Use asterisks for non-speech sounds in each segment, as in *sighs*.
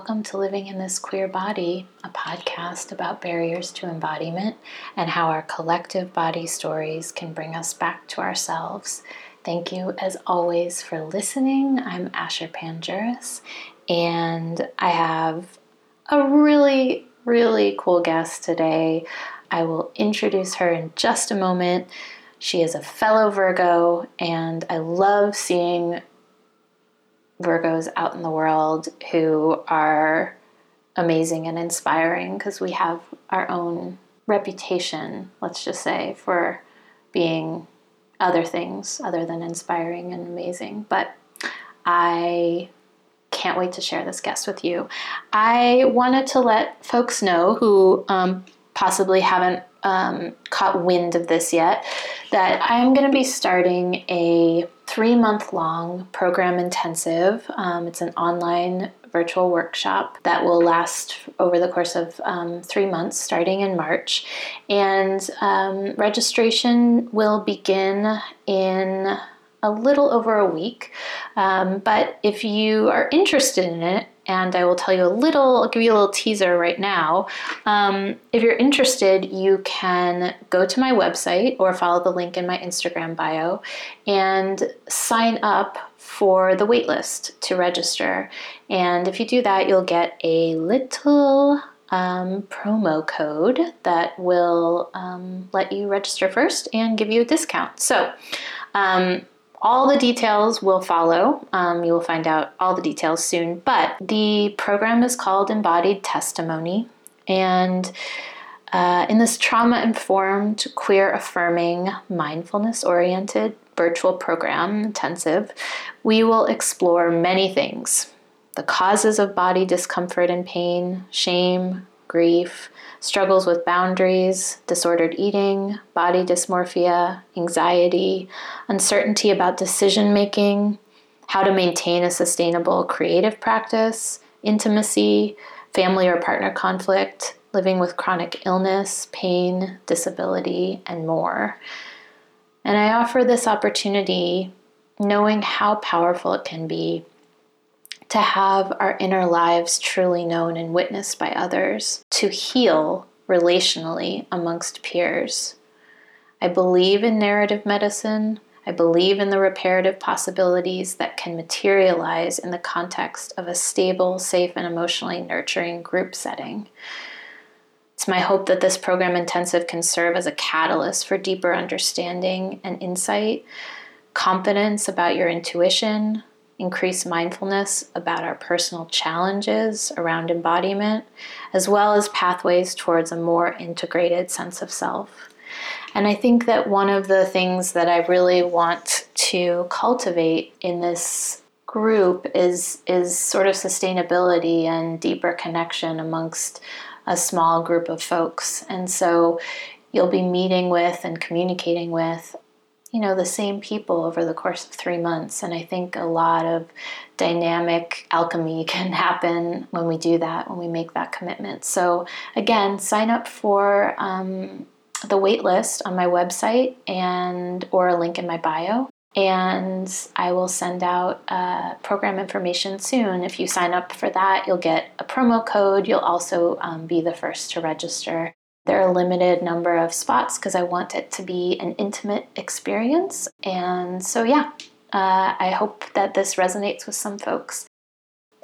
welcome to Living in This Queer Body, a podcast about barriers to embodiment and how our collective body stories can bring us back to ourselves. Thank you, as always, for listening. I'm Asher Pandjiris, and I have a really, really cool guest today. I will introduce her in just a moment. She is a fellow Virgo, and I love seeing Virgos out in the world who are amazing and inspiring because we have our own reputation, let's just say, for being other things other than inspiring and amazing. But I can't wait to share this guest with you. I wanted to let folks know who um, possibly haven't um, caught wind of this yet that I'm going to be starting a three month long program intensive. Um, it's an online virtual workshop that will last over the course of um, three months, starting in March. And um, registration will begin in a little over a week. Um, but if you are interested in it, and I will tell you a little, I'll give you a little teaser right now. Um, if you're interested, you can go to my website or follow the link in my Instagram bio and sign up for the waitlist to register. And if you do that, you'll get a little um, promo code that will um, let you register first and give you a discount. So, um, all the details will follow. Um, you will find out all the details soon. But the program is called Embodied Testimony. And uh, in this trauma informed, queer affirming, mindfulness oriented virtual program, intensive, we will explore many things the causes of body discomfort and pain, shame, grief, struggles with boundaries, disordered eating, body dysmorphia, anxiety, uncertainty about decision making, how to maintain a sustainable creative practice, intimacy, family or partner conflict, living with chronic illness, pain, disability, and more. And I offer this opportunity knowing how powerful it can be to have our inner lives truly known and witnessed by others, to heal relationally amongst peers. I believe in narrative medicine. I believe in the reparative possibilities that can materialize in the context of a stable, safe, and emotionally nurturing group setting. It's my hope that this program intensive can serve as a catalyst for deeper understanding and insight, confidence about your intuition, increase mindfulness about our personal challenges around embodiment, as well as pathways towards a more integrated sense of self. And I think that one of the things that I really want to cultivate in this group is is sort of sustainability and deeper connection amongst a small group of folks. And so you'll be meeting with and communicating with you know the same people over the course of three months. And i think a lot of dynamic alchemy *laughs* can happen when we do that when we make that commitment. So again sign up for um, the wait list on my website and or a link in my bio. And i will send out uh, program information soon. If you sign up for that you'll get a promo code. You'll also um, be the first to register there are a limited number of spots because I want it to be an intimate experience. And so, yeah, uh, I hope that this resonates with some folks.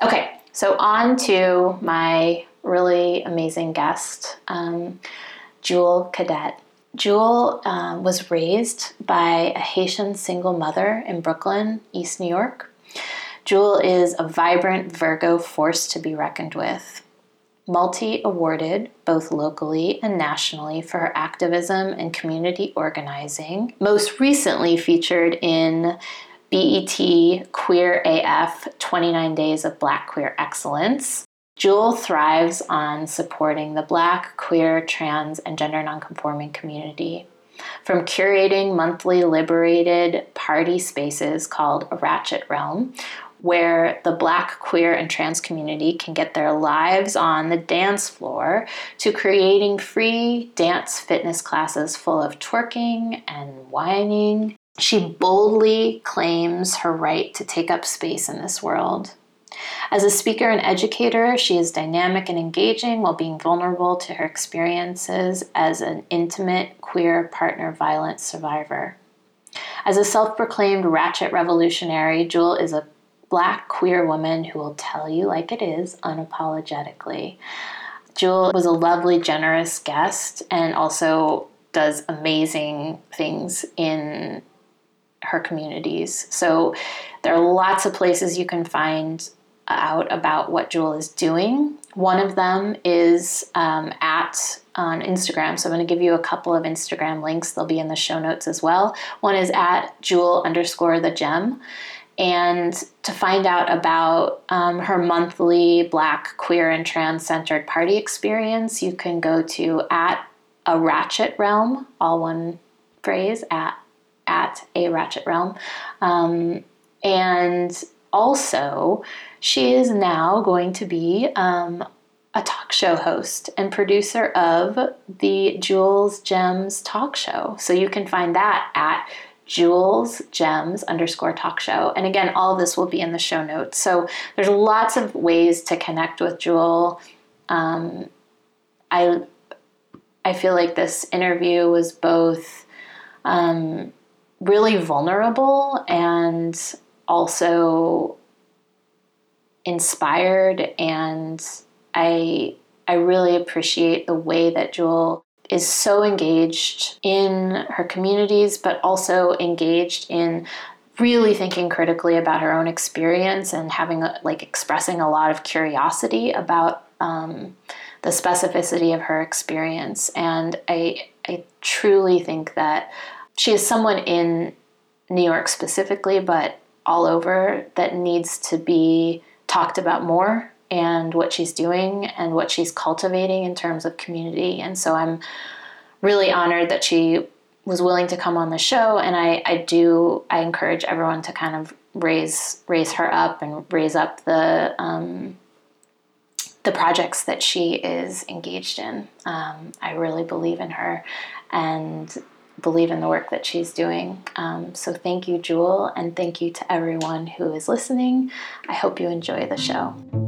Okay, so on to my really amazing guest, um, Jewel Cadet. Jewel um, was raised by a Haitian single mother in Brooklyn, East New York. Jewel is a vibrant Virgo force to be reckoned with multi awarded both locally and nationally for her activism and community organizing. Most recently featured in BET Queer AF 29 Days of Black Queer Excellence. Jewel thrives on supporting the Black, queer, trans, and gender nonconforming community. From curating monthly liberated party spaces called a Ratchet Realm, where the black, queer, and trans community can get their lives on the dance floor to creating free dance fitness classes full of twerking and wining. She boldly claims her right to take up space in this world. As a speaker and educator, she is dynamic and engaging while being vulnerable to her experiences as an intimate queer partner violence survivor. As a self proclaimed ratchet revolutionary, Jewel is a black queer woman who will tell you like it is unapologetically. Jewel was a lovely, generous guest and also does amazing things in her communities. So there are lots of places you can find out about what Jewel is doing. One of them is um, at on Instagram. So I'm going to give you a couple of Instagram links. They'll be in the show notes as well. One is at Jewel underscore the gem. And to find out about um, her monthly Black, queer, and trans centered party experience, you can go to at a ratchet realm, all one phrase, at at a ratchet realm. Um, and also, she is now going to be um, a talk show host and producer of the Jules Gems talk show. So you can find that at Jules Gems underscore talk show. And again, all of this will be in the show notes. So there's lots of ways to connect with Jewel. Um, I I feel like this interview was both um, really vulnerable and also inspired and I I really appreciate the way that Jewel is so engaged in her communities but also engaged in really thinking critically about her own experience and having a, like expressing a lot of curiosity about um, the specificity of her experience. And I I truly think that she is someone in New York specifically but all over that needs to be talked about more and what she's doing and what she's cultivating in terms of community. And so I'm really honored that she was willing to come on the show and I, I do I encourage everyone to kind of raise raise her up and raise up the um, the projects that she is engaged in. Um, I really believe in her and believe in the work that she's doing. Um, so thank you, Jewel, and thank you to everyone who is listening. I hope you enjoy the show.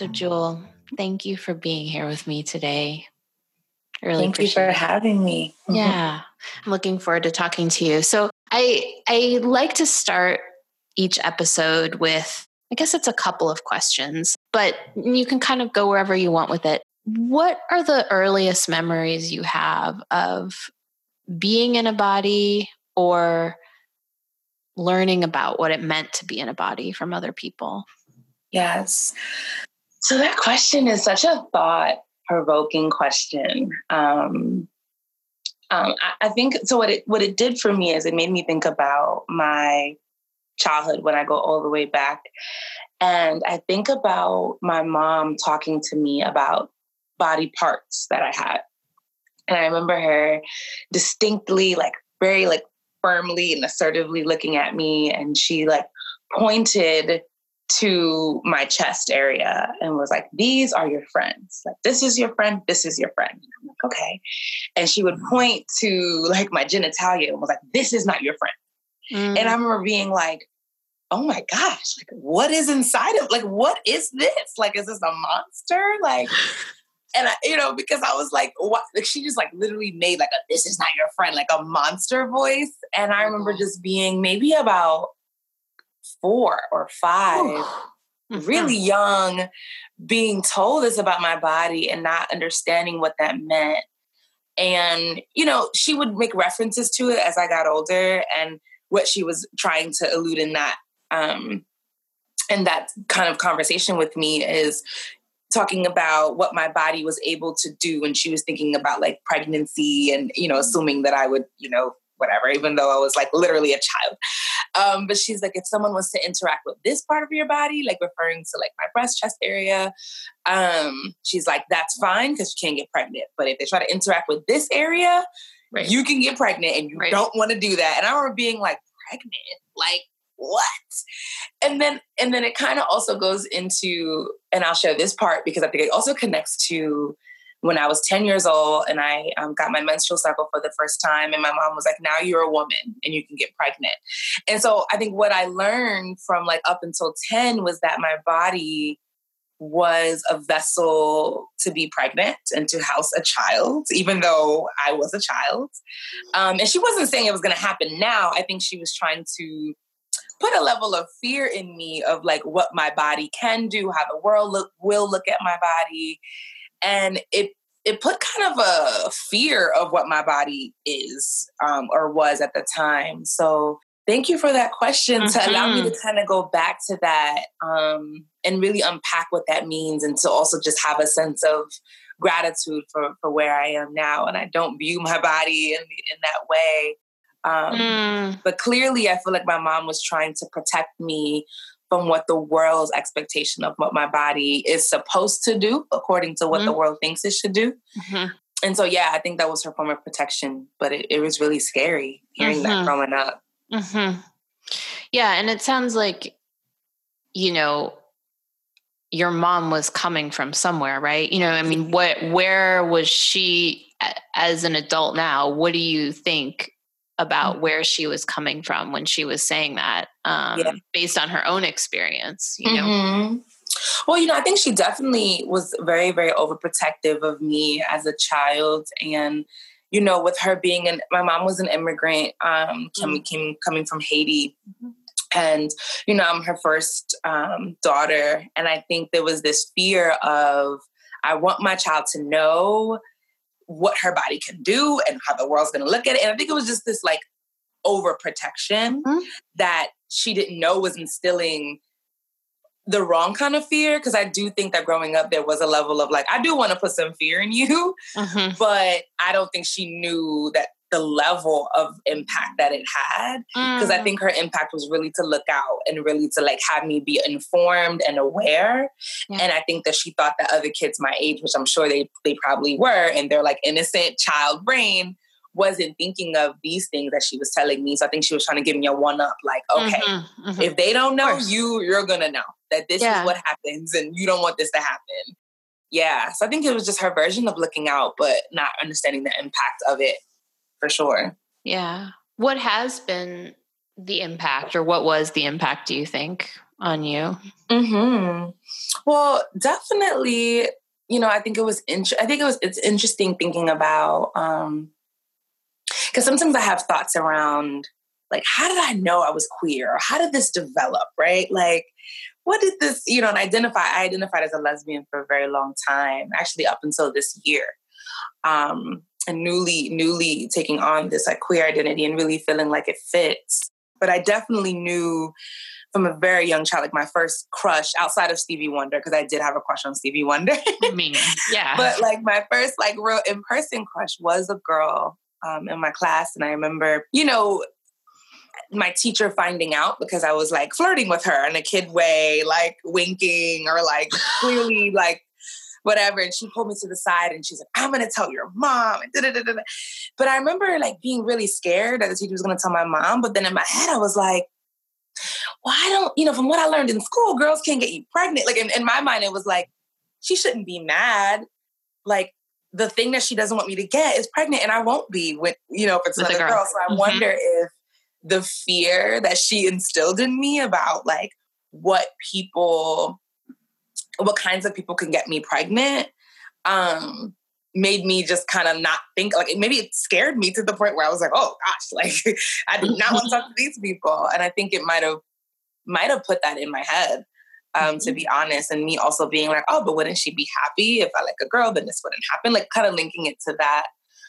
So Jewel, thank you for being here with me today. I really Thank you for it. having me. Yeah. Mm-hmm. I'm looking forward to talking to you. So I I like to start each episode with I guess it's a couple of questions, but you can kind of go wherever you want with it. What are the earliest memories you have of being in a body or learning about what it meant to be in a body from other people? Yes. So that question is such a thought provoking question. Um, um, I, I, think so. What it what it did for me is it made me think about my childhood when I go all the way back, and I think about my mom talking to me about body parts that I had, and I remember her distinctly, like very like firmly and assertively looking at me, and she like pointed to my chest area and was like, These are your friends. Like, this is your friend, this is your friend. I'm like, okay. And she would point to like my genitalia and was like, This is not your friend. Mm. And I remember being like, Oh my gosh, like what is inside of like what is this? Like, is this a monster? Like, *sighs* and I, you know, because I was like, what like she just like literally made like a this is not your friend, like a monster voice. And I remember mm-hmm. just being maybe about four or 5 mm-hmm. really young, being told this about my body and not understanding what that meant. And, you know, she would make references to it as I got older and what she was trying to elude in that um in that kind of conversation with me is talking about what my body was able to do when she was thinking about like pregnancy and you know assuming that I would you know whatever even though I was like literally a child Um, but she's like, if someone wants to interact with this part of your body, like referring to like my breast chest area, um, she's like, that's fine because you can't get pregnant. But if they try to interact with this area, Right. you can get pregnant and you Right. don't want to do that. And I remember being like, pregnant? Like what? And then and then it kind of also goes into, and I'll share this part because I think it also connects to when I was 10 years old and I um, got my menstrual cycle for the first time, and my mom was like, now you're a woman and you can get pregnant. And so I think what I learned from like up until 10 was that my body was a vessel to be pregnant and to house a child, even though I was a child. Um, and she wasn't saying it was going to happen now. I think she was trying to put a level of fear in me of like what my body can do, how the world look, will look at my body, and it it put kind of a fear of what my body is um, or was at the time. So thank you for that question to allow me to kind of go back to that um, and really unpack what that means and to also just have a sense of gratitude for, for where I am now. And I don't view my body in, in that way. Um, Mm, but clearly, I feel like my mom was trying to protect me from what the world's expectation of what my body is supposed to do, according to what the world thinks it should do. mhm. And so, yeah, I think that was her form of protection. But it, it was really scary hearing that Mhm. growing up. hmm Yeah, and it sounds like, you know, your mom was coming from somewhere, right? You know, I mean, what, where was she as an adult now? What do you think about where she was coming from when she was saying that, um, Yeah. based on her own experience? You know, Mhm. Well, you know, I think she definitely was very, very overprotective of me as a child. And, you know, with her being an, my mom was an immigrant, um, came, came coming from Haiti. Mhm. And, you know, I'm her first um, daughter. And I think there was this fear of, I want my child to know what her body can do and how the world's going to look at it. And I think it was just this like overprotection Mhm. that she didn't know was instilling the wrong kind of fear because I do think that growing up there was a level of like I do want to put some fear in you, Mhm. but I don't think she knew that the level of impact that it had because I Mm. think her impact was really to look out and really to like have me be informed and aware. Yeah. And I think that she thought that other kids my age, which I'm sure they they probably were, and their like innocent child brain wasn't thinking of these things that she was telling me. So I think she was trying to give me a one up, like, okay, Mhm, mhm. if they don't know you, you're gonna know that this Yeah. is what happens and you don't want this to happen. Yeah. So I think it was just her version of looking out, but not understanding the impact of it for sure. Yeah. What has been the impact, or what was the impact, do you think, on you? hmm Well, definitely, you know, I think it was, int- I think it was, it's interesting thinking about, um, because sometimes I have thoughts around like, how did I know I was queer? Or how did this develop, right? Like, what did this, you know, and identify, I identified as a lesbian for a very long time, actually up until this year. Um, and newly, newly taking on this like queer identity and really feeling like it fits. But I definitely knew from a very young child, like my first crush outside of Stevie Wonder, because I did have a crush on Stevie Wonder. I mean, yeah. but like my first like real in person crush was a girl um, in my class, and I remember, you know, my teacher finding out because I was like flirting with her in a kid way, like winking or like clearly like whatever. And she pulled me to the side and she's like, I'm gonna tell your mom. But I remember like being really scared that the teacher was gonna tell my mom. But then in my head, I was like, well, don't, you know, from what I learned in school, girls can't get you pregnant. Like in, in my mind, it was like, she shouldn't be mad. Like the thing that she doesn't want me to get is pregnant, and I won't be with, you know, if it's With another girl. girl. So I Mhm. wonder if the fear that she instilled in me about like what people, what kinds of people can get me pregnant, um, made me just kind of not think like maybe it scared me to the point where I was like, oh gosh, *laughs* like I do not want to talk to these people. And I think it might have might have put that in my head, um, to be honest. And me also being like, oh, but wouldn't she be happy if I like a girl, then this wouldn't happen? Like kind of linking it to that.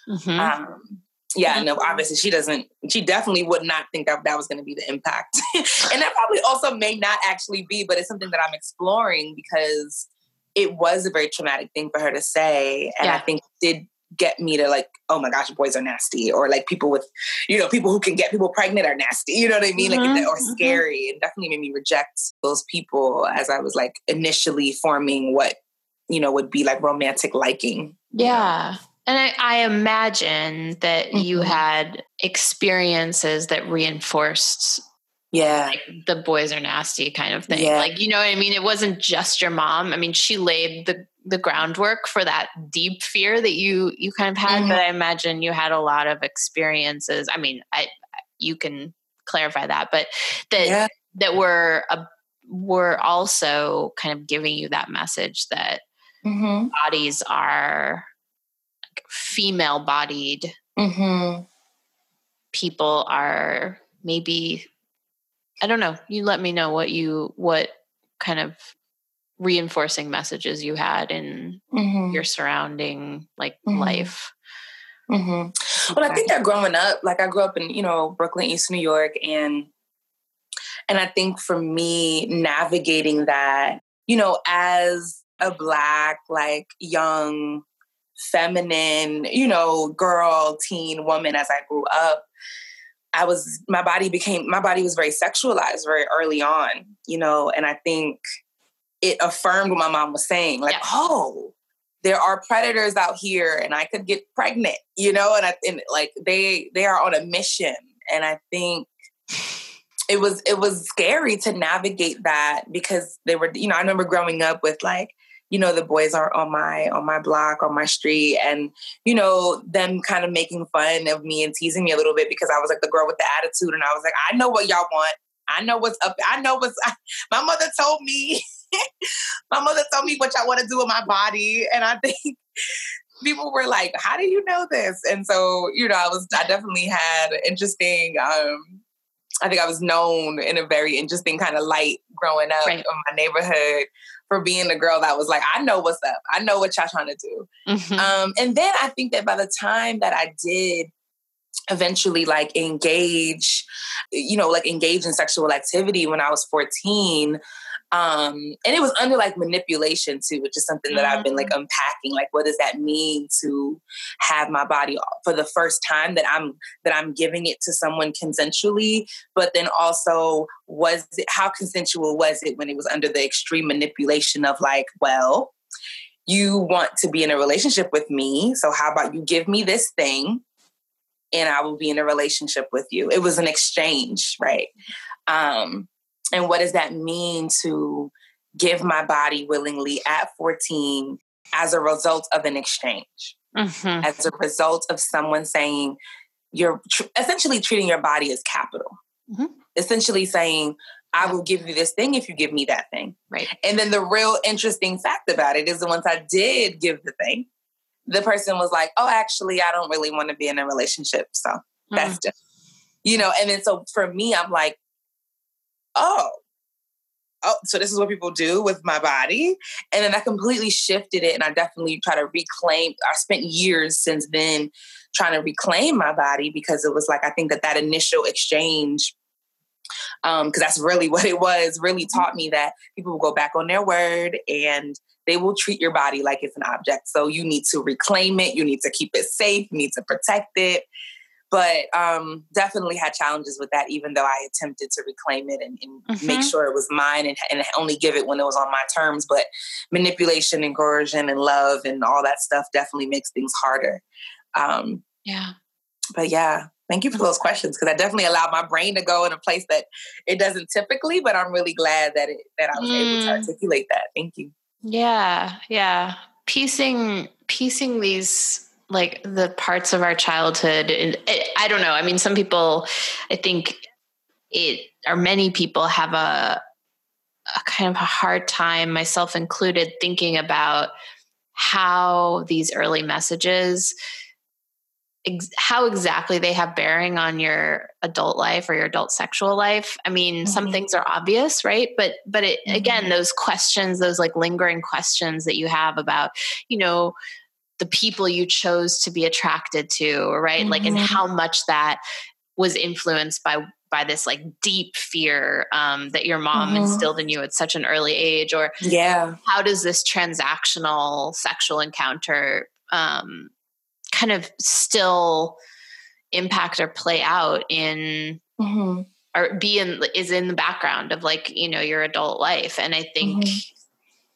Mhm. Um, yeah, no, obviously she doesn't, she definitely would not think that that was going to be the impact. *laughs* and that probably also may not actually be, but it's something that I'm exploring because it was a very traumatic thing for her to say. And I Yeah. think did get me to like, oh my gosh, boys are nasty, or like people with, you know, people who can get people pregnant are nasty. You know what I mean? Mhm, Like, or mhm. scary. It definitely made me reject those people as I was like initially forming what you know would be like romantic liking. Yeah. And I, I imagine that you Mhm. had experiences that reinforced Yeah. like the boys are nasty kind of thing. Yeah. Like, you know what I mean? It wasn't just your mom. I mean, she laid the the groundwork for that deep fear that you you kind of had, Mhm. but I imagine you had a lot of experiences. I mean, I you can clarify that, but that Yeah. that were a, were also kind of giving you that message that Mm-hmm. bodies are female bodied Mm-hmm. people are maybe i don't know you let me know what you what kind of reinforcing messages you had in Mm-hmm. your surrounding like Mhm. life Mm-hmm. Well, I think that growing up, like I grew up in, you know, Brooklyn, East New York, and and I think for me, navigating that, you know, as a black, like young, feminine, you know, girl, teen woman as I grew up, I was my body became my body was very sexualized very early on, you know, and I think it affirmed what my mom was saying, like, Yeah. oh, there are predators out here and I could get pregnant, you know, and I and like they they are on a mission. And I think it was it was scary to navigate that because they were, you know, I remember growing up with like, you know, the boys are on my on my block, on my street, and you know, them kind of making fun of me and teasing me a little bit because I was like the girl with the attitude and I was like, I know what y'all want. I know what's up. I know what's *laughs* my mother told me. *laughs* my mother told me what y'all want to do with my body. And I think *laughs* people were like, How do you know this? And so, you know, I was I definitely had interesting um I think I was known in a very interesting kind of light growing up Right. in my neighborhood for being the girl that was like, I know what's up. I know what y'all trying to do. Mhm. Um, and then I think that by the time that I did eventually like engage, you know, like engage in sexual activity when I was 14, um, and it was under like manipulation too, which is something that I've been like unpacking. Like, what does that mean to have my body for the first time that I'm that I'm giving it to someone consensually? But then also, was it how consensual was it when it was under the extreme manipulation of like, well, you want to be in a relationship with me, so how about you give me this thing, and I will be in a relationship with you. It was an exchange, right? Um, and what does that mean to give my body willingly at 14 as a result of an exchange, Mhm. as a result of someone saying, you're tr- essentially treating your body as capital. Mhm. Essentially saying, I will give you this thing if you give me that thing. Right. And then the real interesting fact about it is that once I did give the thing, the person was like, oh, actually, I don't really want to be in a relationship. So that's Mm. just, you know, and then so for me, I'm like, oh, oh, so this is what people do with my body. And then I completely shifted it. And I definitely try to reclaim, I spent years since then trying to reclaim my body because it was like, I think that that initial exchange, um, because that's really *laughs* what it was, really taught me that people will go back on their word and they will treat your body like it's an object. So you need to reclaim it, you need to keep it safe, you need to protect it but um, definitely had challenges with that even though i attempted to reclaim it and, and make Mhm. sure it was mine and, and only give it when it was on my terms but manipulation and coercion and love and all that stuff definitely makes things harder um, Yeah. but yeah thank you for those questions because I definitely allowed my brain to go in a place that it doesn't typically but i'm really glad that it that i was able to Mm. articulate that thank you Yeah, yeah. Piecing piecing these like the parts of our childhood and I don't know. I mean some people I think it or many people have a a kind of a hard time myself included thinking about how these early messages ex- how exactly they have bearing on your adult life or your adult sexual life i mean some Mhm. things are obvious right but but it, again Mhm. those questions those like lingering questions that you have about you know the people you chose to be attracted to right like and Mhm. how much that was influenced by by this like deep fear um, that your mom Mhm. instilled in you at such an early age or yeah how does this transactional sexual encounter um, kind of still impact or play out in Mhm. or be in is in the background of like you know your adult life and i think Mhm.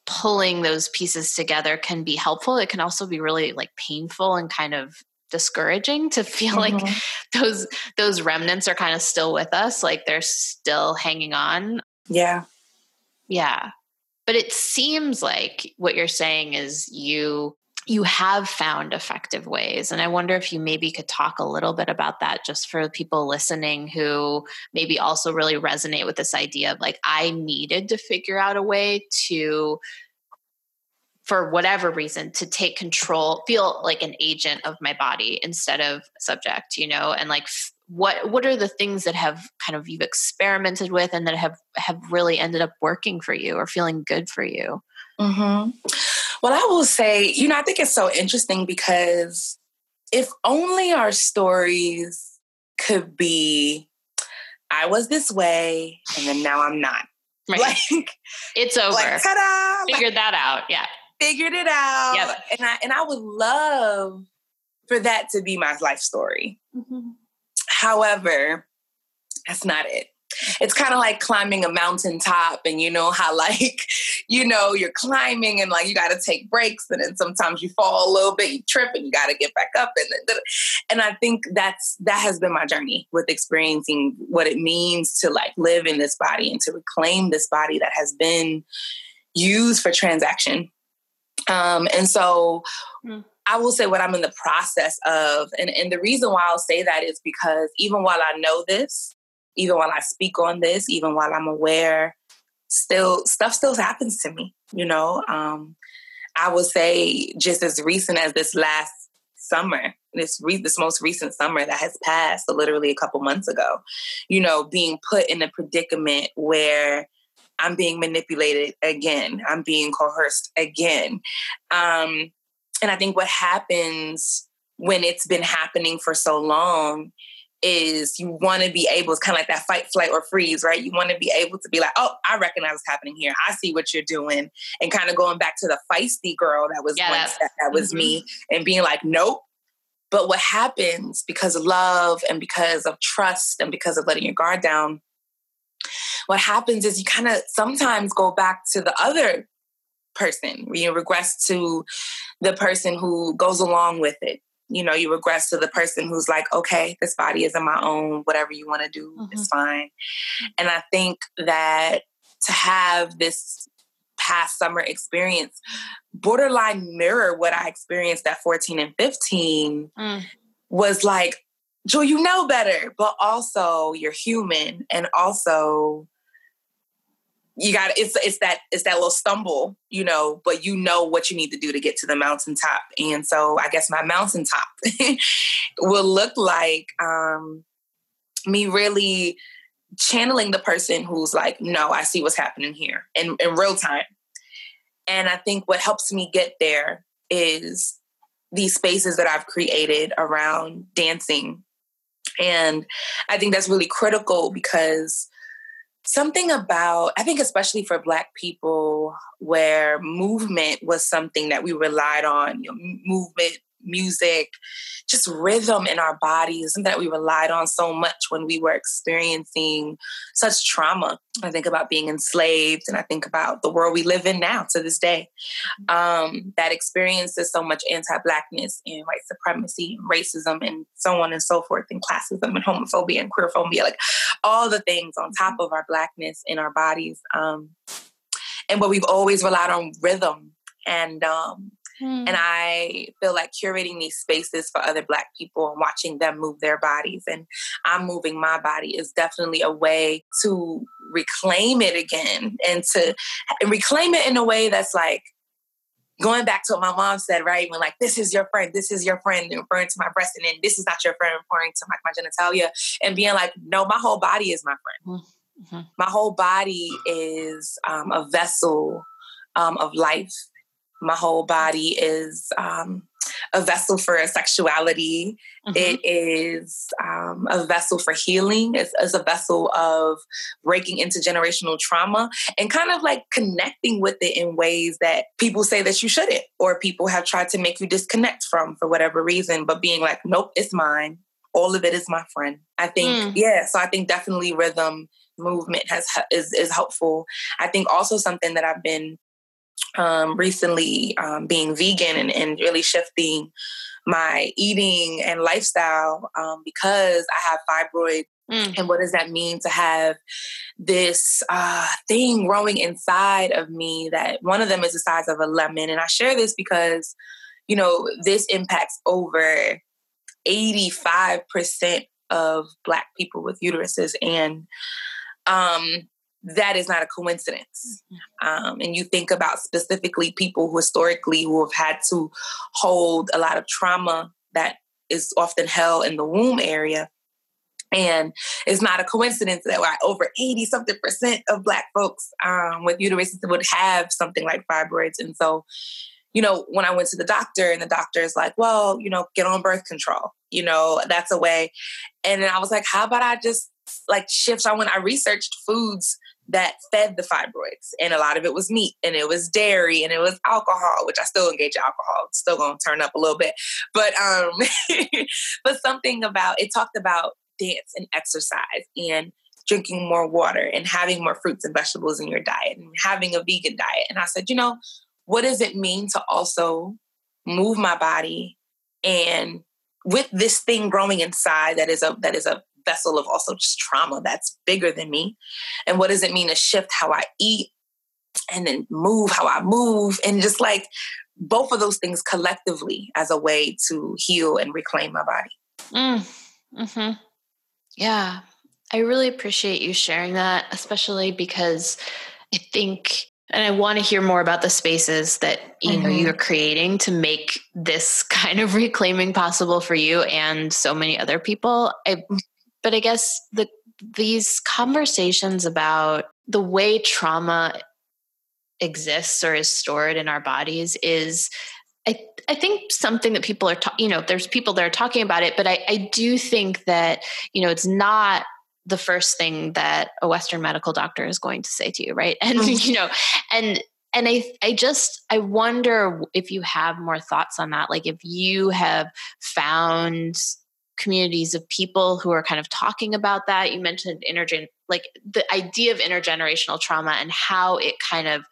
Pulling those pieces together can be helpful it can also be really like painful and kind of discouraging to feel like Mhm. those those remnants are kind of still with us like they're still hanging on Yeah. yeah but it seems like what you're saying is you you have found effective ways. And i wonder if you maybe could talk a little bit about that just for people listening who maybe also really resonate with this idea of like i needed to figure out a way to for whatever reason to take control feel like an agent of my body instead of subject you know? And like what what are the things that have kind of you've experimented with and that have have really ended up working for you or feeling good for you? Hmm Well, I will say, you know, I think it's so interesting because if only our stories could be, I was this way and then now I'm not. right Like, it's over like ta-da! Like, figured that out yeah figured it out. Yep. And I and I would love for that to be my life story. Mm-hmm. However, that's not it. It's kind of like climbing a mountaintop, and you know how, *laughs* like, you know, you're climbing and like you got to take breaks, and then sometimes you fall a little bit, you trip, and you got to get back up. And then, and I think that's that has been my journey with experiencing what it means to like live in this body and to reclaim this body that has been used for transaction. Um, and so Hmm. I will say what I'm in the process of. And, and the reason why I'll say that is because even while I know this, even while I speak on this, even while I'm aware, still stuff still happens to me, you know. Um, I would say just as recent as this last summer, this re- this most recent summer that has passed, so literally a couple months ago, you know, being put in a predicament where I'm being manipulated again, I'm being coerced again. Um, and I think what happens when it's been happening for so long is you want to be able, it's kind of like that fight, flight, or freeze, right? You want to be able to be like, oh, I recognize what's happening here. I see what you're doing. And kind of going back to the feisty girl that was Yeah, once that- that, that was mm-hmm. me and being like, nope. But what happens because of love and because of trust and because of letting your guard down, what happens is you kind of sometimes go back to the other person. You regress to the person who goes along with it. You know, you regress to the person who's like, okay, this body isn't my own. Whatever you want to do is fine. And I think that to have this past summer experience borderline mirror what I experienced at 14 and 15 Mm. was like, Joy, you know better, but also you're human and also you got it's it's that it's that little stumble, you know, but you know what you need to do to get to the mountaintop. And so I guess my mountaintop *laughs* will look like um me really channeling the person who's like, no, I see what's happening here in, in real time. And I think what helps me get there is these spaces that I've created around dancing. And I think that's really critical because something about, I think, especially for Black people, where movement was something that we relied on, you know, movement, music, just rhythm in our bodies something that we relied on so much when we were experiencing such trauma. I think about being enslaved and I think about the world we live in now to this day um, that experiences so much anti Blackness and white supremacy and racism and so on and so forth, and classism and homophobia and queerphobia, like all the things on top of our Blackness in our bodies. Um, and but we've always relied on rhythm and um, Mm. and I feel like curating these spaces for other Black people and watching them move their bodies and I'm moving my body is definitely a way to reclaim it again and to and reclaim it in a way that's like going back to what my mom said, right? When like, this is your friend, this is your friend, referring to my breast, and then this is not your friend, referring to my, my genitalia, and being like, no, my whole body is my friend. Mhm. My whole body is um, a vessel um, of life my whole body is um, a vessel for sexuality. Mhm. It is um, a vessel for healing. It's, it's a vessel of breaking into generational trauma and kind of like connecting with it in ways that people say that you shouldn't, or people have tried to make you disconnect from for whatever reason, but being like, nope, it's mine. All of it is my friend. I think, Mm. yeah. So I think definitely rhythm movement has is is helpful. I think also something that I've been um, recently um, being vegan and, and really shifting my eating and lifestyle um, because I have fibroids. Mm. And what does that mean to have this uh, thing growing inside of me that one of them is the size of a lemon? And I share this because, you know, this impacts over 85% of Black people with uteruses. And um, that is not a coincidence. Um, and you think about specifically people who historically who have had to hold a lot of trauma that is often held in the womb area. And it's not a coincidence that like over 80 something percent of Black folks um, with uteruses would have something like fibroids. And so, you know, when I went to the doctor and the doctor is like, well, you know, get on birth control, you know, that's a way. And then I was like, how about I just like shift? So when I researched foods that fed the fibroids, and a lot of it was meat and it was dairy and it was alcohol, which I still engage alcohol. It's still gonna turn up a little bit. But um *laughs* but something about it talked about dance and exercise and drinking more water and having more fruits and vegetables in your diet and having a vegan diet. And I said, you know, what does it mean to also move my body and with this thing growing inside that is a that is a vessel of also just trauma that's bigger than me and what does it mean to shift how i eat and then move how i move and just like both of those things collectively as a way to heal and reclaim my body Mm. Mm-hmm. Yeah, I really appreciate you sharing that, especially because I think, and I want to hear more about the spaces that you know Mhm. you're creating to make this *laughs* kind of reclaiming possible for you and so many other people. I, but I guess the these conversations about the way trauma exists or is stored in our bodies is I, I think something that people are, ta- you know, there's people that are talking about it, but I, I do think that, you know, it's not the first thing that a Western medical doctor is going to say to you, right? And, Mhm. you know, and, and I, I just, I wonder if you have more thoughts on that. Like if you have found communities of people who are kind of talking about that. You mentioned intergen, like the idea of intergenerational trauma and how it kind of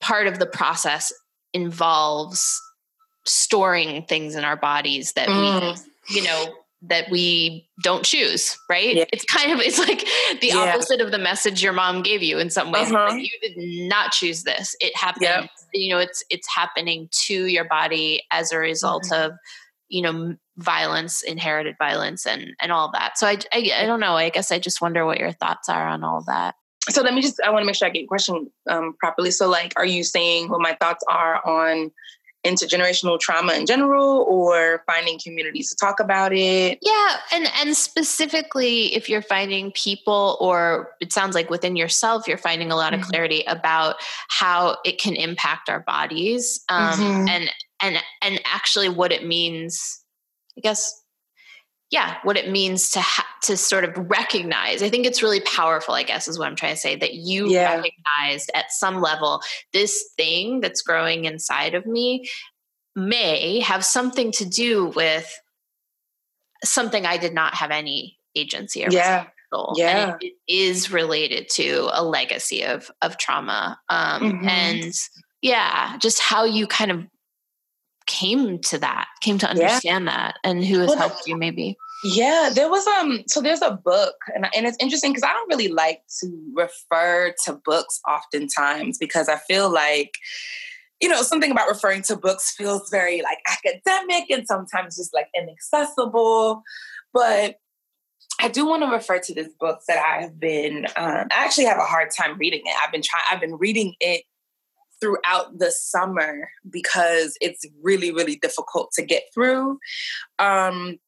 part of the process involves storing things in our bodies that Mm. we you know that we don't choose right Yeah. it's kind of it's like the Yeah. opposite of the message your mom gave you in some ways Uh-huh. like you did not choose this it happened Yep. you know it's it's happening to your body as a result Mhm. of you know violence inherited violence and and all that. So I, I i don't know. I guess i just wonder what your thoughts are on all that. So let me just i want to make sure i get your question um, properly. So like are you saying what my thoughts are on intergenerational trauma in general or finding communities to talk about it? Yeah, and and specifically if you're finding people or it sounds like within yourself you're finding a lot of Mhm. clarity about how it can impact our bodies um Mhm. and and and actually what it means I guess yeah, what it means to ha- to sort of recognize. I think it's really powerful, I guess is what I'm trying to say that you Yeah. recognized at some level this thing that's growing inside of me may have something to do with something I did not have any agency or yeah control. Yeah. And it, it is related to a legacy of of trauma. Um, Mhm. and yeah, just how you kind of came to that, came to Yeah. understand that and who has Well, helped you maybe. Yeah, there was um so there's a book and and it's interesting because I don't really like to refer to books oftentimes because I feel like you know something about referring to books feels very like academic and sometimes just like inaccessible but I do want to refer to this book that I have been um, I actually have a hard time reading it. I've been trying I've been reading it throughout the summer because it's really really difficult to get through. Um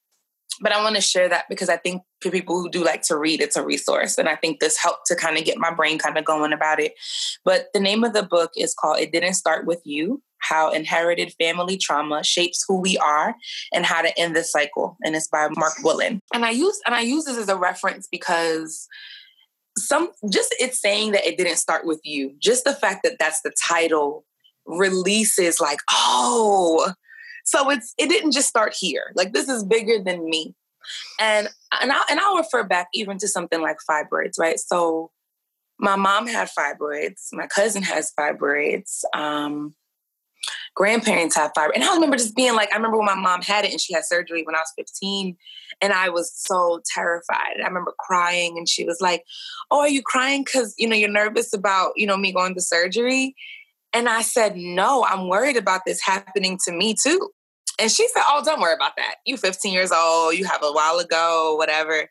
but I want to share that because I think for people who do like to read, it's a resource. And I think this helped to kind of get my brain kind of going about it. But the name of the book is called It Didn't Start With You How Inherited Family Trauma Shapes Who We Are and How to End the Cycle. And it's by Mark Wolynn. And I use and I use this as a reference because some just it's saying that it didn't start with you. Just the fact that that's the title releases like, oh, so it's it didn't just start here. Like this is bigger than me. And and I and I'll refer back even to something like fibroids, right? So my mom had fibroids, my cousin has fibroids, um, grandparents have fibroids. And I remember just being like, I remember when my mom had it and she had surgery when I was 15, and I was so terrified. I remember crying, and she was like, Oh, are you crying because you know you're nervous about, you know, me going to surgery? And I said, No, I'm worried about this happening to me too. And she said, Oh, don't worry about that. You 15 years old, you have a while ago, whatever.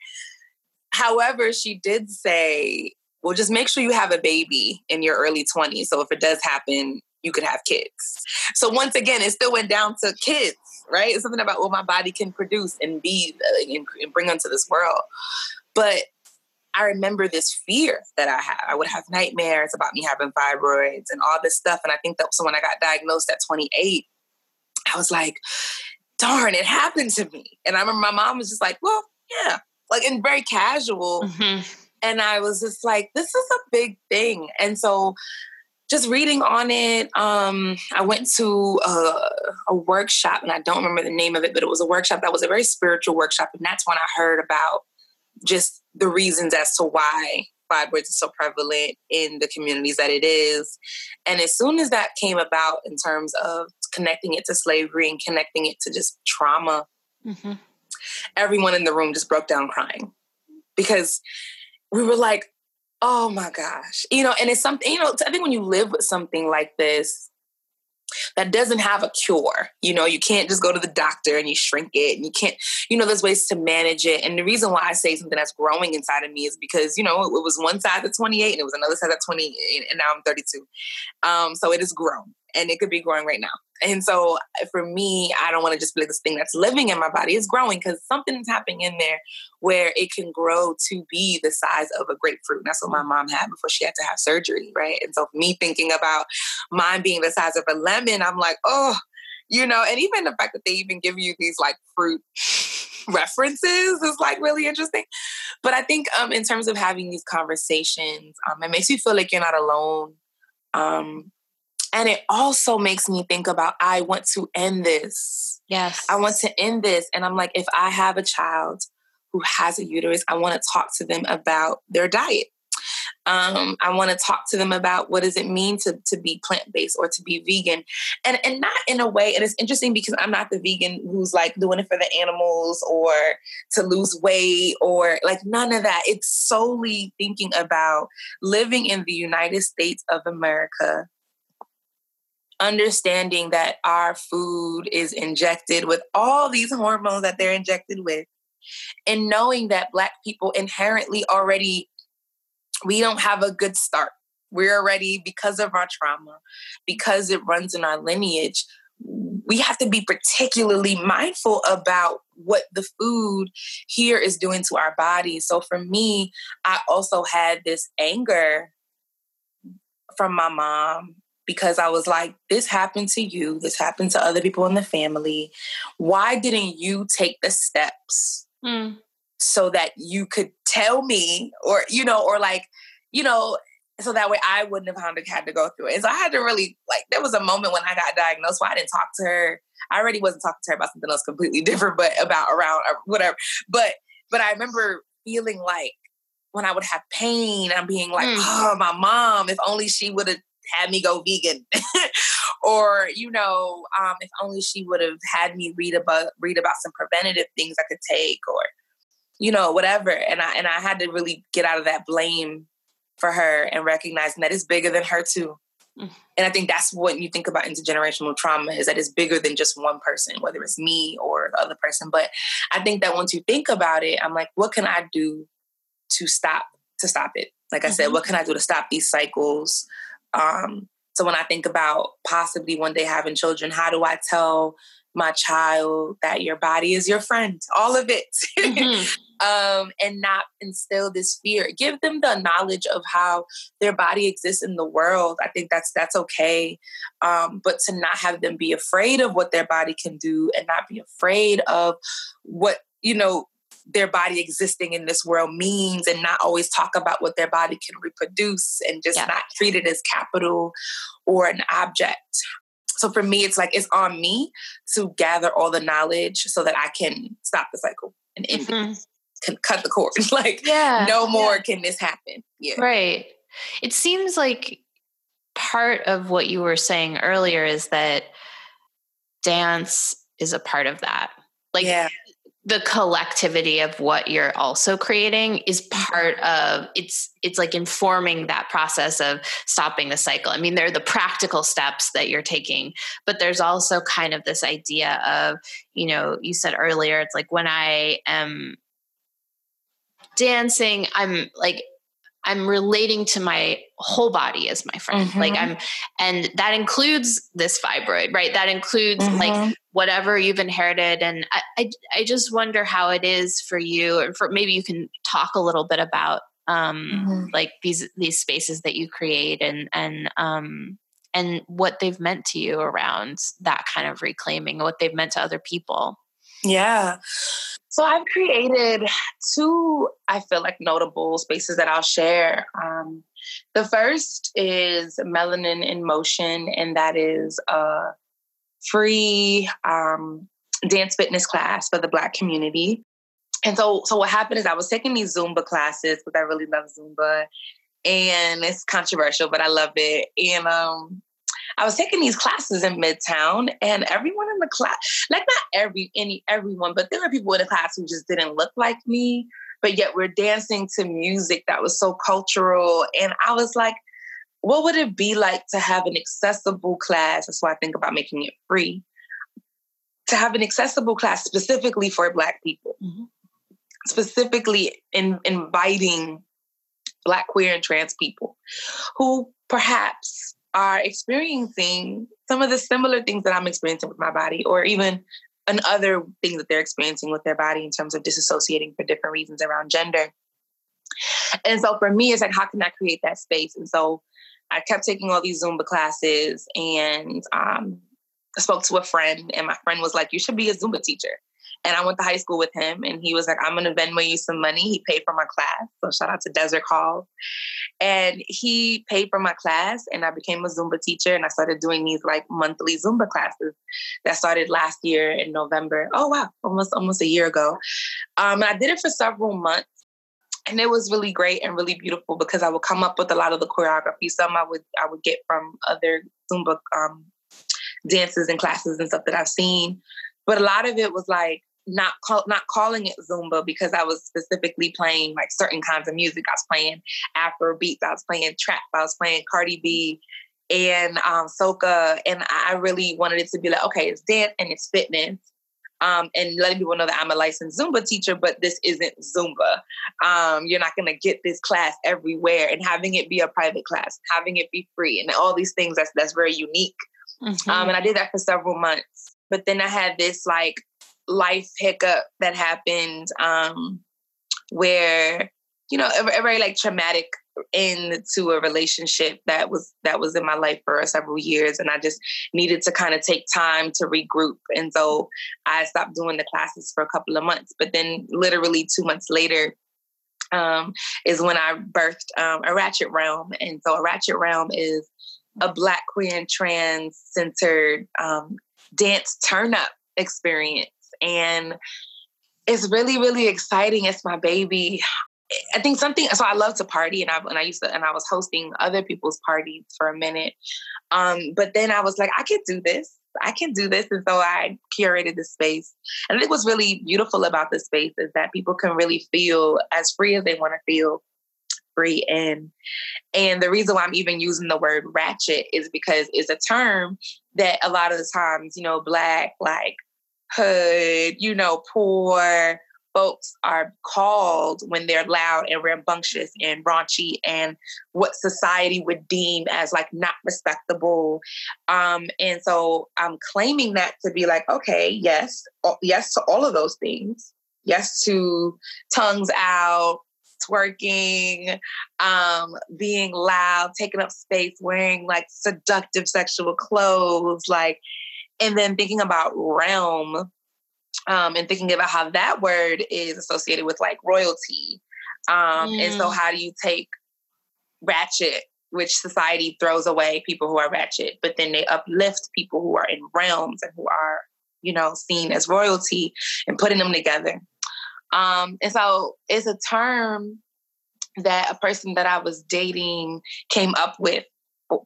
However, she did say, Well, just make sure you have a baby in your early 20s. So if it does happen, you could have kids. So once again, it still went down to kids, right? It's something about what my body can produce and be uh, and bring onto this world. But I remember this fear that I had. I would have nightmares about me having fibroids and all this stuff. And I think that so when I got diagnosed at 28, I was like, darn, it happened to me. And I remember my mom was just like, well, yeah, like and very casual. Mm-hmm. And I was just like, this is a big thing. And so just reading on it, um, I went to a, a workshop and I don't remember the name of it, but it was a workshop that was a very spiritual workshop. And that's when I heard about just the reasons as to why fibroids is so prevalent in the communities that it is. And as soon as that came about in terms of connecting it to slavery and connecting it to just trauma, mm-hmm. everyone in the room just broke down crying because we were like, oh my gosh, you know, and it's something, you know, I think when you live with something like this, that doesn't have a cure. You know, you can't just go to the doctor and you shrink it and you can't, you know, there's ways to manage it. And the reason why I say something that's growing inside of me is because, you know, it, was one size at 28 and it was another size at 20 and now I'm 32. Um, so it has grown and it could be growing right now. And so for me, I don't want to just be like this thing that's living in my body. It's growing because something's happening in there where it can grow to be the size of a grapefruit. And that's what my mom had before she had to have surgery, right? And so me thinking about mine being the size of a lemon, I'm like, oh, you know, and even the fact that they even give you these like fruit *laughs* references is like really interesting. But I think um, in terms of having these conversations, um, it makes you feel like you're not alone. Um, and it also makes me think about I want to end this. Yes. I want to end this. And I'm like, if I have a child who has a uterus, I want to talk to them about their diet. Um, I want to talk to them about what does it mean to, to be plant-based or to be vegan. And and not in a way, and it's interesting because I'm not the vegan who's like doing it for the animals or to lose weight or like none of that. It's solely thinking about living in the United States of America understanding that our food is injected with all these hormones that they're injected with and knowing that black people inherently already we don't have a good start. We're already because of our trauma because it runs in our lineage we have to be particularly mindful about what the food here is doing to our bodies. So for me i also had this anger from my mom because I was like, this happened to you, this happened to other people in the family. Why didn't you take the steps mm. so that you could tell me, or, you know, or like, you know, so that way I wouldn't have had to go through it. And so I had to really, like, there was a moment when I got diagnosed where I didn't talk to her. I already wasn't talking to her about something else completely *laughs* different, but about around or whatever. But, but I remember feeling like, when I would have pain, I'm being like, mm. oh, my mom, if only she would have had me go vegan. *laughs* Or you know um, if only she would have had me read about read about some preventative things i could take or you know whatever. And i and i had to really get out of that blame for her and recognizing that it's bigger than her too. Mm. and i think that's what you think about intergenerational trauma is that it's bigger than just one person whether it's me or the other person. But i think that once you think about it i'm like what can i do to stop to stop it? Like i mm-hmm. said what can i do to stop these cycles um, so when I think about possibly one day having children, how do I tell my child that your body is your friend? All of it. Mm-hmm. *laughs* um, and not instill this fear. Give them the knowledge of how their body exists in the world. I think that's that's okay, um, but to not have them be afraid of what their body can do and not be afraid of what you know their body existing in this world means and not always talk about what their body can reproduce and just yeah. not treat it as capital or an object. So for me, it's like it's on me to gather all the knowledge so that I can stop the cycle and if mm-hmm. can cut the cord. *laughs* like, yeah, no more yeah. can this happen. Yeah. Right. It seems like part of what you were saying earlier is that dance is a part of that. Like yeah the collectivity of what you're also creating is mm-hmm. part of it's it's like informing that process of stopping the cycle. I mean there are the practical steps that you're taking but there's also kind of this idea of you know you said earlier it's like when i am dancing i'm like I'm relating to my whole body as my friend. Mm-hmm. Like I'm, and that includes this fibroid, right? That includes mm-hmm. like whatever you've inherited. And I, I, I, just wonder how it is for you, or for maybe you can talk a little bit about um, mm-hmm. like these these spaces that you create and and um, and what they've meant to you around that kind of reclaiming, what they've meant to other people. Yeah. So I've created two, I feel like, notable spaces that I'll share. Um, the first is Melanin in Motion, and that is a free um, dance fitness class for the Black community. And so, so what happened is I was taking these Zumba classes because I really love Zumba, and it's controversial, but I love it. And um, I was taking these classes in Midtown, and everyone in the class, like not every any everyone, but there were people in the class who just didn't look like me, but yet we're dancing to music that was so cultural. And I was like, what would it be like to have an accessible class? That's why I think about making it free. To have an accessible class specifically for Black people, mm-hmm. specifically in inviting Black, queer, and trans people who perhaps are experiencing some of the similar things that I'm experiencing with my body, or even and other things that they're experiencing with their body in terms of disassociating for different reasons around gender. And so for me, it's like, how can I create that space? And so I kept taking all these Zumba classes and um, I spoke to a friend, and my friend was like, You should be a Zumba teacher. And I went to high school with him, and he was like, I'm gonna Venmo you some money. He paid for my class. So shout out to Desert Hall. And he paid for my class, and I became a Zumba teacher. And I started doing these like monthly Zumba classes that started last year in November. Oh wow, almost almost a year ago. Um, and I did it for several months. And it was really great and really beautiful because I would come up with a lot of the choreography. Some I would I would get from other Zumba um, dances and classes and stuff that I've seen. But a lot of it was like not call, not calling it Zumba because I was specifically playing like certain kinds of music. I was playing Afro beats, I was playing trap, I was playing Cardi B and um, soca, and I really wanted it to be like, okay, it's dance and it's fitness. Um, and letting people know that I'm a licensed Zumba teacher, but this isn't Zumba. Um, you're not going to get this class everywhere, and having it be a private class, having it be free, and all these things that's that's very unique. Mm-hmm. Um, and I did that for several months, but then I had this like life hiccup that happened um, where you know a, a very like traumatic end to a relationship that was that was in my life for several years and i just needed to kind of take time to regroup and so i stopped doing the classes for a couple of months but then literally two months later um, is when i birthed um, a ratchet realm and so a ratchet realm is a black queer and trans centered um, dance turn up experience and it's really really exciting. It's my baby. I think something so i love to party and i and i used to and i was hosting other people's parties for a minute. Um but then i was like i can do this. I can do this. And so i curated the space. And i was really beautiful about the space is that people can really feel as free as they want to feel free. In. And the reason why I'm even using the word ratchet is because it's a term that a lot of the times, you know, black, like hood, you know, poor folks are called when they're loud and rambunctious and raunchy and what society would deem as like not respectable. Um, and so I'm claiming that to be like, okay, yes, yes to all of those things. Yes to tongues out, twerking, um, being loud, taking up space, wearing like seductive sexual clothes, like, and then thinking about realm um, and thinking about how that word is associated with like royalty. Um, mm. And so, mm. how do you take ratchet, which society throws away people who are ratchet, but then they uplift people who are in realms and who are, you know, seen as royalty and putting them together. Um, and so, it's a term that a person that I was dating came up with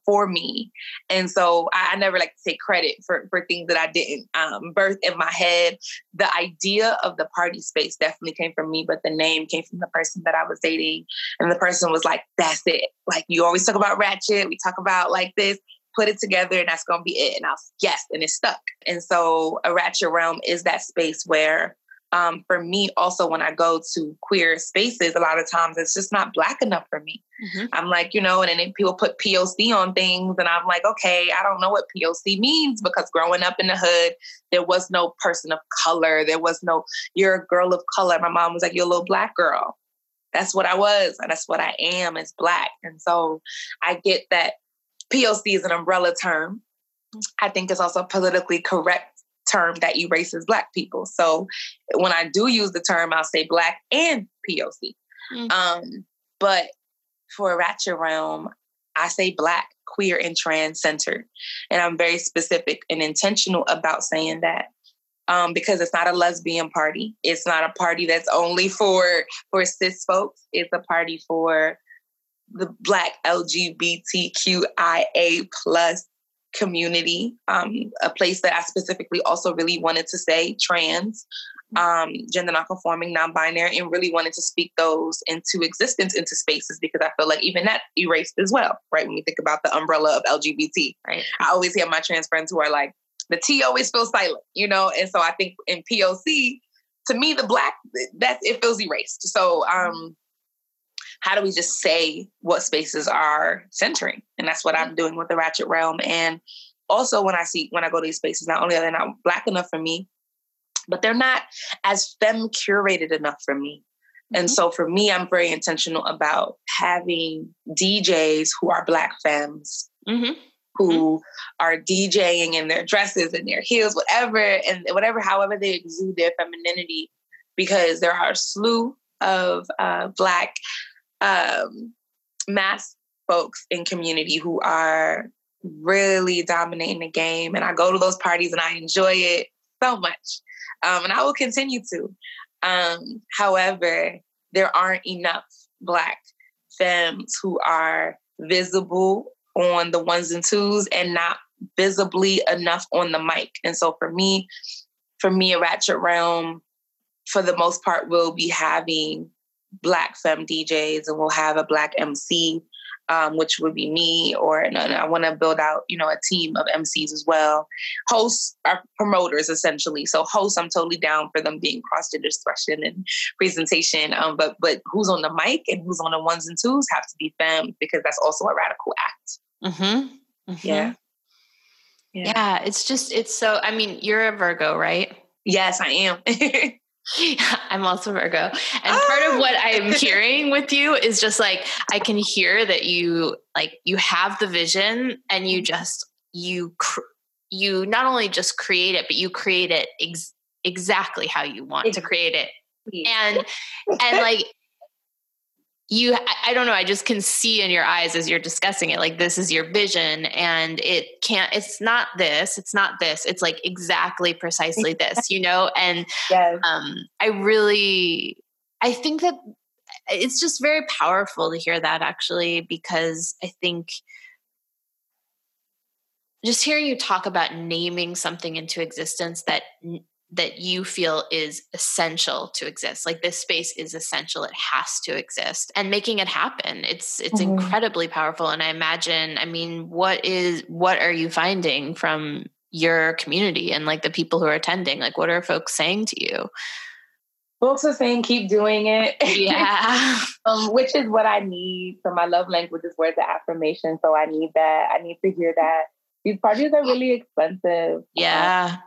for me. And so I, I, never like to take credit for, for things that I didn't um, birth in my head. The idea of the party space definitely came from me, but the name came from the person that I was dating. And the person was like, that's it. Like, you always talk about ratchet. We talk about like this. Put it together and that's gonna be it. And I was yes, and it stuck. And so a ratchet realm is that space where um, for me also when i go to queer spaces a lot of times it's just not black enough for me. Mm-hmm. i'm like you know and then people put poc on things and i'm like okay i don't know what poc means because growing up in the hood there was no person of color. There was no you're a girl of color. My mom was like you're a little black girl. That's what i was and that's what i am as black. And so i get that poc is an umbrella term. Mm. I think it's also politically correct term that erases Black people. So when I do use the term, I'll say Black and POC. Mm-hmm. Um, but for Ratchet Realm, I say Black, queer, and trans centered. And I'm very specific and intentional about saying that. Um, because it's not a lesbian party. It's not a party that's only for for cis folks. It's a party for the Black LGBTQIA plus community, um, a place that I specifically also really wanted to say trans, um, gender nonconforming, non-binary, and really wanted to speak those into existence, into spaces because I feel like even that erased as well, right? When we think about the umbrella of LGBT, right? I always hear my trans friends who are like, the T always feels silent, you know, and so I think in POC, to me, the black that it feels erased. So um, how do we just say what spaces are centering? And that's what I'm doing with the Ratchet Realm. And also when I see when I go to these spaces, not only are they not black enough for me, but they're not as femme curated enough for me. Mm-hmm. And so for me, I'm very intentional about having DJs who are black femmes. Mm-hmm. Who mm-hmm. are DJing in their dresses and their heels, whatever, and whatever, however they exude their femininity, because there are a slew of uh, Black um, masc folks in community who are really dominating the game. And I go to those parties and I enjoy it so much. Um, and I will continue to. Um, however, there aren't enough Black femmes who are visible on the ones and twos and not visibly enough on the mic. And so for me, for me, a Ratchet Realm, for the most part, will be having black femme DJs and we'll have a black MC, um, which would be me, or and I want to build out, you know, a team of MCs as well. Hosts are promoters essentially. So hosts, I'm totally down for them being cross gender expression and presentation. Um, but but who's on the mic and who's on the ones and twos have to be femme because that's also a radical act. Mm-hmm. Mm-hmm. Yeah. yeah. Yeah. It's just it's so. I mean, you're a Virgo, right? Yes, I am. *laughs* *laughs* I'm also Virgo. And oh. part of oh. what I'm *laughs* hearing with you is just like I can hear that you like you have the vision and you mm-hmm. just you cr- you not only just create it but you create it ex- exactly how you want to create it. And and like you I, don't know i just can see in your eyes as you're discussing it like this is your vision and it can't it's not this it's not this it's like exactly precisely this you know *laughs* and yes. um i really i think that it's just very powerful to hear that actually because i think just hearing you talk about naming something into existence that that you feel is essential to exist like this space is essential it has to exist and making it happen it's it's mm-hmm. incredibly powerful and i imagine i mean what is what are you finding from your community and like the people who are attending? Like what are folks saying to you? Folks are saying keep doing it. Yeah. *laughs* Um, which is what i need so my love language is words of affirmation so i need that i need to hear that. These parties are really expensive yeah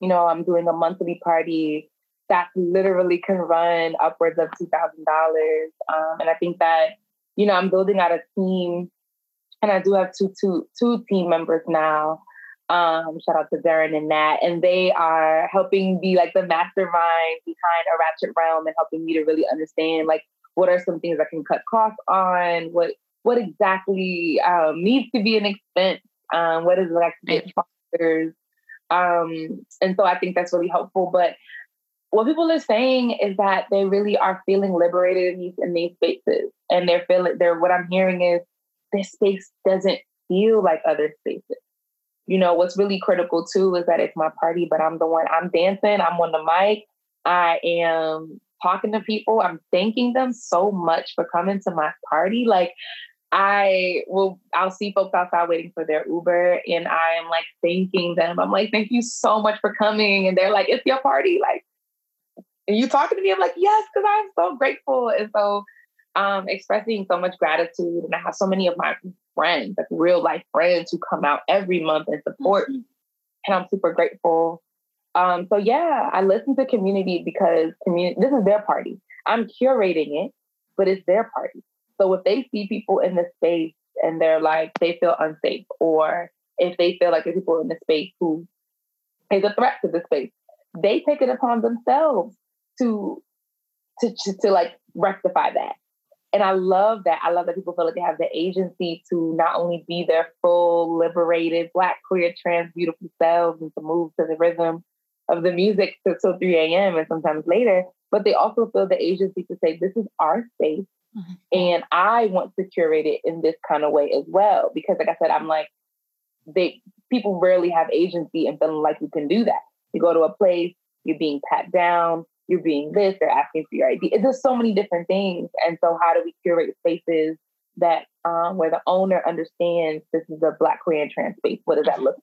you know, I'm doing a monthly party that literally can run upwards of two thousand dollars. Um, and I think that you know I'm building out a team, and I do have two two two team members now. Um, shout out to Darren and Nat, and they are helping be like the mastermind behind a Ratchet Realm and helping me to really understand like what are some things I can cut costs on, what what exactly um, needs to be an expense, um, what is like sponsors, um, and so I think that's really helpful. But what people are saying is that they really are feeling liberated in these in these spaces, and they're feeling they're what I'm hearing is this space doesn't feel like other spaces. You know what's really critical too is that it's my party, but I'm the one I'm dancing. I'm on the mic. I am talking to people. I'm thanking them so much for coming to my party. Like I will I'll see folks outside waiting for their Uber and I am like thanking them. I'm like, thank you so much for coming. And they're like, it's your party. Like, and you talking to me? I'm like, yes, because I'm so grateful. And so um expressing so much gratitude. And I have so many of my friends, like real life friends who come out every month and support. Mm-hmm. And I'm super grateful. Um, so yeah, I listen to community because community this is their party. I'm curating it, but it's their party. So if they see people in the space and they're like they feel unsafe, or if they feel like there's people in the space who is a threat to the space, they take it upon themselves to to to, to like rectify that. And I love that. I love that people feel like they have the agency to not only be their full, liberated, black, queer, trans, beautiful selves and to move to the rhythm of the music till 3 a.m. and sometimes later, but they also feel the agency to say, this is our space. Mm-hmm. And I want to curate it in this kind of way as well. Because like I said, I'm like, they people rarely have agency and feeling like you can do that. You go to a place, you're being pat down, you're being this, they're asking for your ID. It's just so many different things. And so how do we curate spaces that um, where the owner understands this is a black queer and trans space? What does that look like?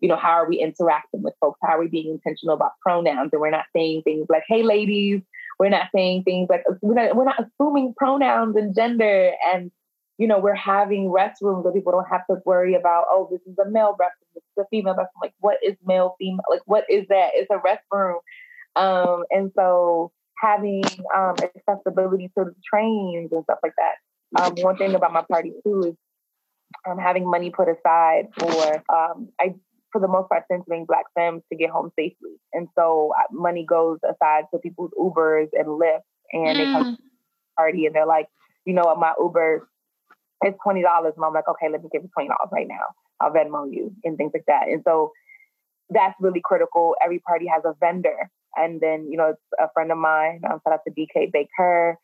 You know, how are we interacting with folks? How are we being intentional about pronouns? And we're not saying things like, hey ladies, we're not saying things like we're not, we're not assuming pronouns and gender and you know we're having restrooms where people don't have to worry about oh this is a male restroom this is a female restroom. Like what is male female like what is that? It's a restroom. Um, and so having um, accessibility to the trains and stuff like that. Um, one thing about my party too is um, having money put aside for um, I for the most part, centering Black femmes to get home safely. And so money goes aside to people's Ubers and Lyft, and mm. they come mm. to the party and they're like, you know what, my Uber is twenty dollars, and I'm like, okay, let me give you twenty dollars right now. I'll Venmo you and things like that. And so that's really critical. Every party has a vendor, and then you know, it's a friend of mine. Um, shout out to BK Baker,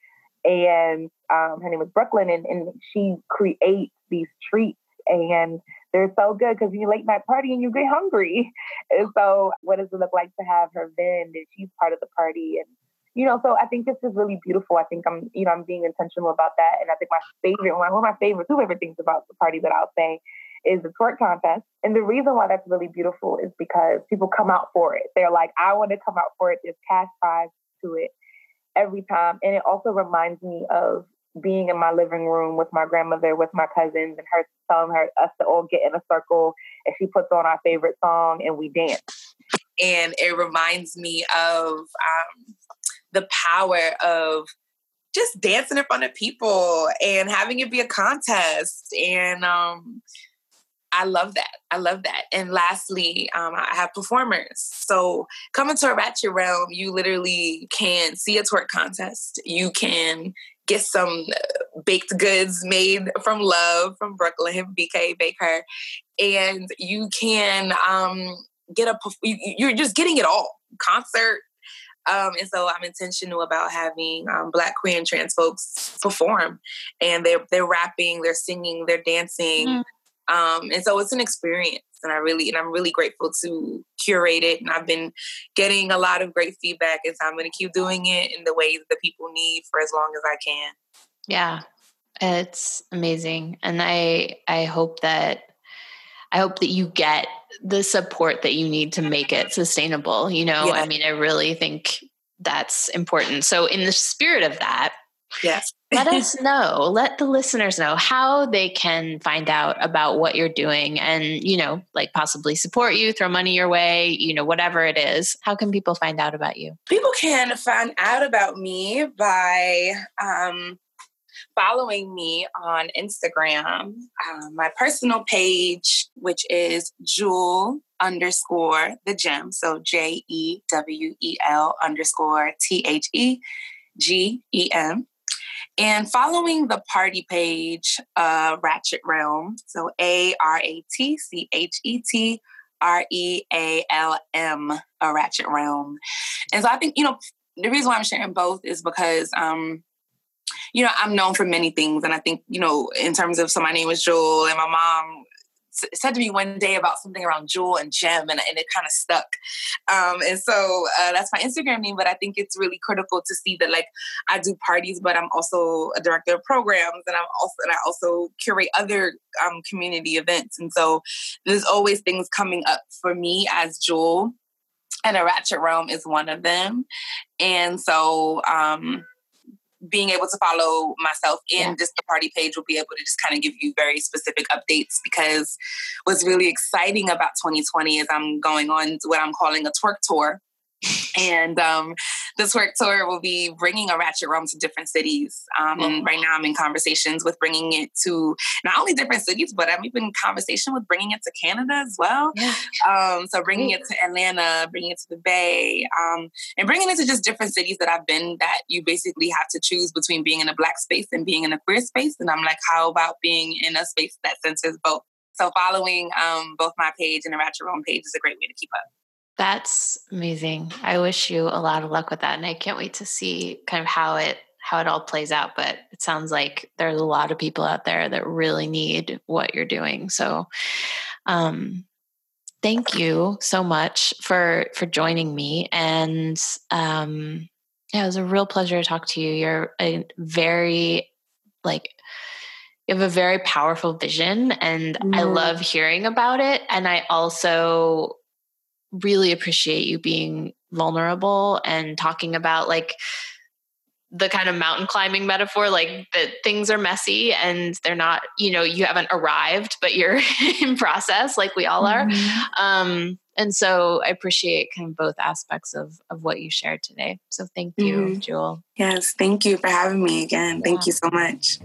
and um, her name is Brooklyn, and, and she creates these treats and they're so good because you late night party and you get hungry. And so, what does it look like to have her vend and she's part of the party? And you know, so I think this is really beautiful. I think I'm, you know, I'm being intentional about that. And I think my favorite, one of my favorite, two favorite things about the party that I'll say is the twerk contest. And the reason why that's really beautiful is because people come out for it. They're like, I want to come out for it. There's cash prize to it every time. And it also reminds me of being in my living room with my grandmother, with my cousins, and her telling her us to all get in a circle, and she puts on our favorite song and we dance. And it reminds me of um, the power of just dancing in front of people and having it be a contest. And um, I love that. I love that. And lastly, um, I have performers. So coming to a ratchet realm, you literally can see a twerk contest. You can get some uh, baked goods made from love from Brooklyn, BK Baker, and you can um, get a. You're just getting it all concert. Um, and so I'm intentional about having um, Black, queer, and trans folks perform, and they're they're rapping, they're singing, they're dancing, mm. um, and so it's an experience and I really and I'm really grateful to curate it. And I've been getting a lot of great feedback, and so I'm going to keep doing it in the ways that people need for as long as I can. Yeah, it's amazing, and I I hope that I hope that you get the support that you need to make it sustainable. You know, yeah. I mean, I really think that's important. So, in the spirit of that, Yes. let us *laughs* know, let the listeners know how they can find out about what you're doing and, you know, like possibly support you, throw money your way, you know, whatever it is. How can people find out about you? People can find out about me by um, following me on Instagram, um, my personal page, which is Jewel underscore the gem. So J E W E L underscore T H E G E M. And following the party page, uh, Ratchet Realm. So A R A T C H E T R E A L M, a Ratchet Realm. And so I think, you know, the reason why I'm sharing both is because um, you know, I'm known for many things. And I think, you know, in terms of, so my name is Jewel and my mom said to me one day about something around jewel and gem and, and it kind of stuck. Um, and so uh, that's my instagram name but i think it's really critical to see that like i do parties but i'm also a director of programs and i'm also and i also curate other um, community events. And so there's always things coming up for me as jewel and a ratchet realm is one of them. And so um, being able to follow myself in yeah. just the party page will be able to just kind of give you very specific updates because what's really exciting about 2020 is I'm going on what I'm calling a twerk tour and um, this twerk tour will be bringing a ratchet realm to different cities. Um, mm-hmm. And right now, I'm in conversations with bringing it to not only different cities, but I'm even in conversation with bringing it to Canada as well. Yeah. Um, so bringing Great. it to Atlanta, bringing it to the Bay, um, and bringing it to just different cities that I've been. That you basically have to choose between being in a black space and being in a queer space. And I'm like, how about being in a space that centers both? So following um, both my page and the Ratchet Realm page is a great way to keep up. That's amazing. I wish you a lot of luck with that. And I can't wait to see kind of how it how it all plays out. But it sounds like there's a lot of people out there that really need what you're doing. So um thank you so much for for joining me. And um yeah, it was a real pleasure to talk to you. You're a very like you have a very powerful vision and mm. I love hearing about it. And I also really appreciate you being vulnerable and talking about like the kind of mountain climbing metaphor like that things are messy and they're not you know you haven't arrived but you're *laughs* in process like we all are mm-hmm. um and so i appreciate kind of both aspects of of what you shared today so thank you mm-hmm. jewel yes thank you for having me again yeah. thank you so much